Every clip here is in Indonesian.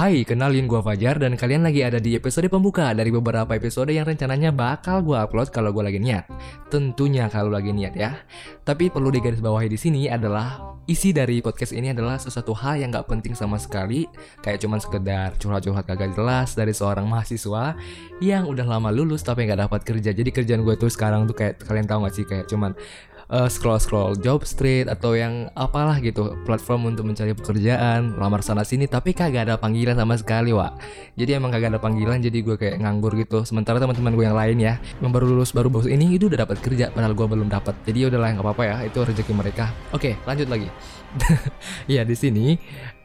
Hai, kenalin gue Fajar dan kalian lagi ada di episode pembuka dari beberapa episode yang rencananya bakal gue upload kalau gue lagi niat. Tentunya kalau lagi niat ya. Tapi perlu digarisbawahi di sini adalah isi dari podcast ini adalah sesuatu hal yang gak penting sama sekali, kayak cuman sekedar curhat-curhat kagak jelas dari seorang mahasiswa yang udah lama lulus tapi nggak dapat kerja. Jadi kerjaan gue tuh sekarang tuh kayak kalian tahu gak sih kayak cuman uh, scroll-scroll job street atau yang apalah gitu platform untuk mencari pekerjaan lamar sana sini tapi kagak ada panggilan sama sekali wa jadi emang kagak ada panggilan jadi gue kayak nganggur gitu. Sementara teman-teman gue yang lain ya yang baru lulus baru baru ini itu udah dapat kerja padahal gue belum dapat. Jadi ya udahlah nggak apa-apa ya itu rezeki mereka. Oke lanjut lagi. Ya di sini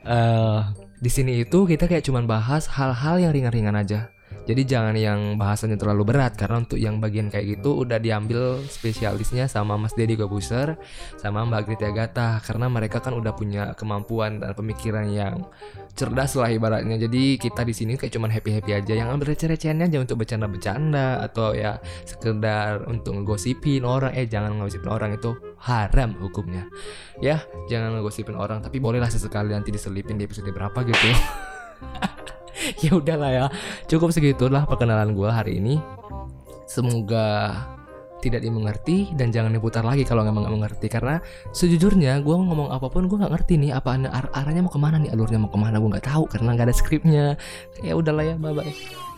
uh, di sini itu kita kayak cuman bahas hal-hal yang ringan-ringan aja jadi jangan yang bahasanya terlalu berat karena untuk yang bagian kayak gitu udah diambil spesialisnya sama Mas Deddy Gobuser sama Mbak Grita Gata karena mereka kan udah punya kemampuan dan pemikiran yang cerdas lah ibaratnya. Jadi kita di sini kayak cuman happy-happy aja yang ambil receh-recehannya aja untuk bercanda-bercanda atau ya sekedar untuk ngegosipin orang eh jangan ngegosipin orang itu haram hukumnya. Ya, jangan ngegosipin orang tapi bolehlah sesekali nanti diselipin di episode berapa gitu. ya udahlah ya. Cukup segitulah perkenalan gue hari ini. Semoga tidak dimengerti dan jangan diputar lagi kalau nggak mengerti. Karena sejujurnya gue ngomong apa pun gue nggak ngerti nih apa ar arahnya mau ke mana nih alurnya mau ke mana gue nggak tahu karena nggak ada skripnya. Ya udahlah ya bye bye